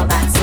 about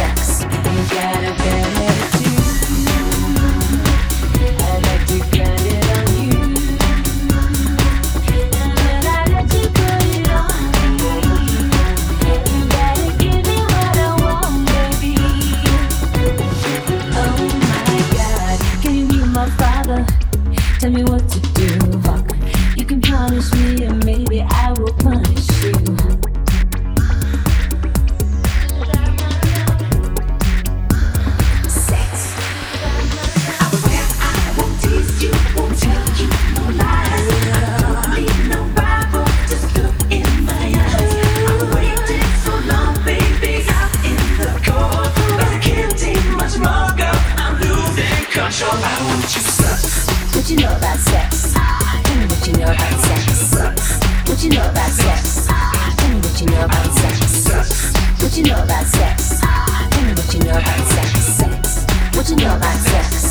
you know about sex? Tell me what you know about sex. What you know about sex? Tell me what you know about sex. What you know about sex? Tell me what you know about sex. What you know about sex?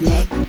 Next.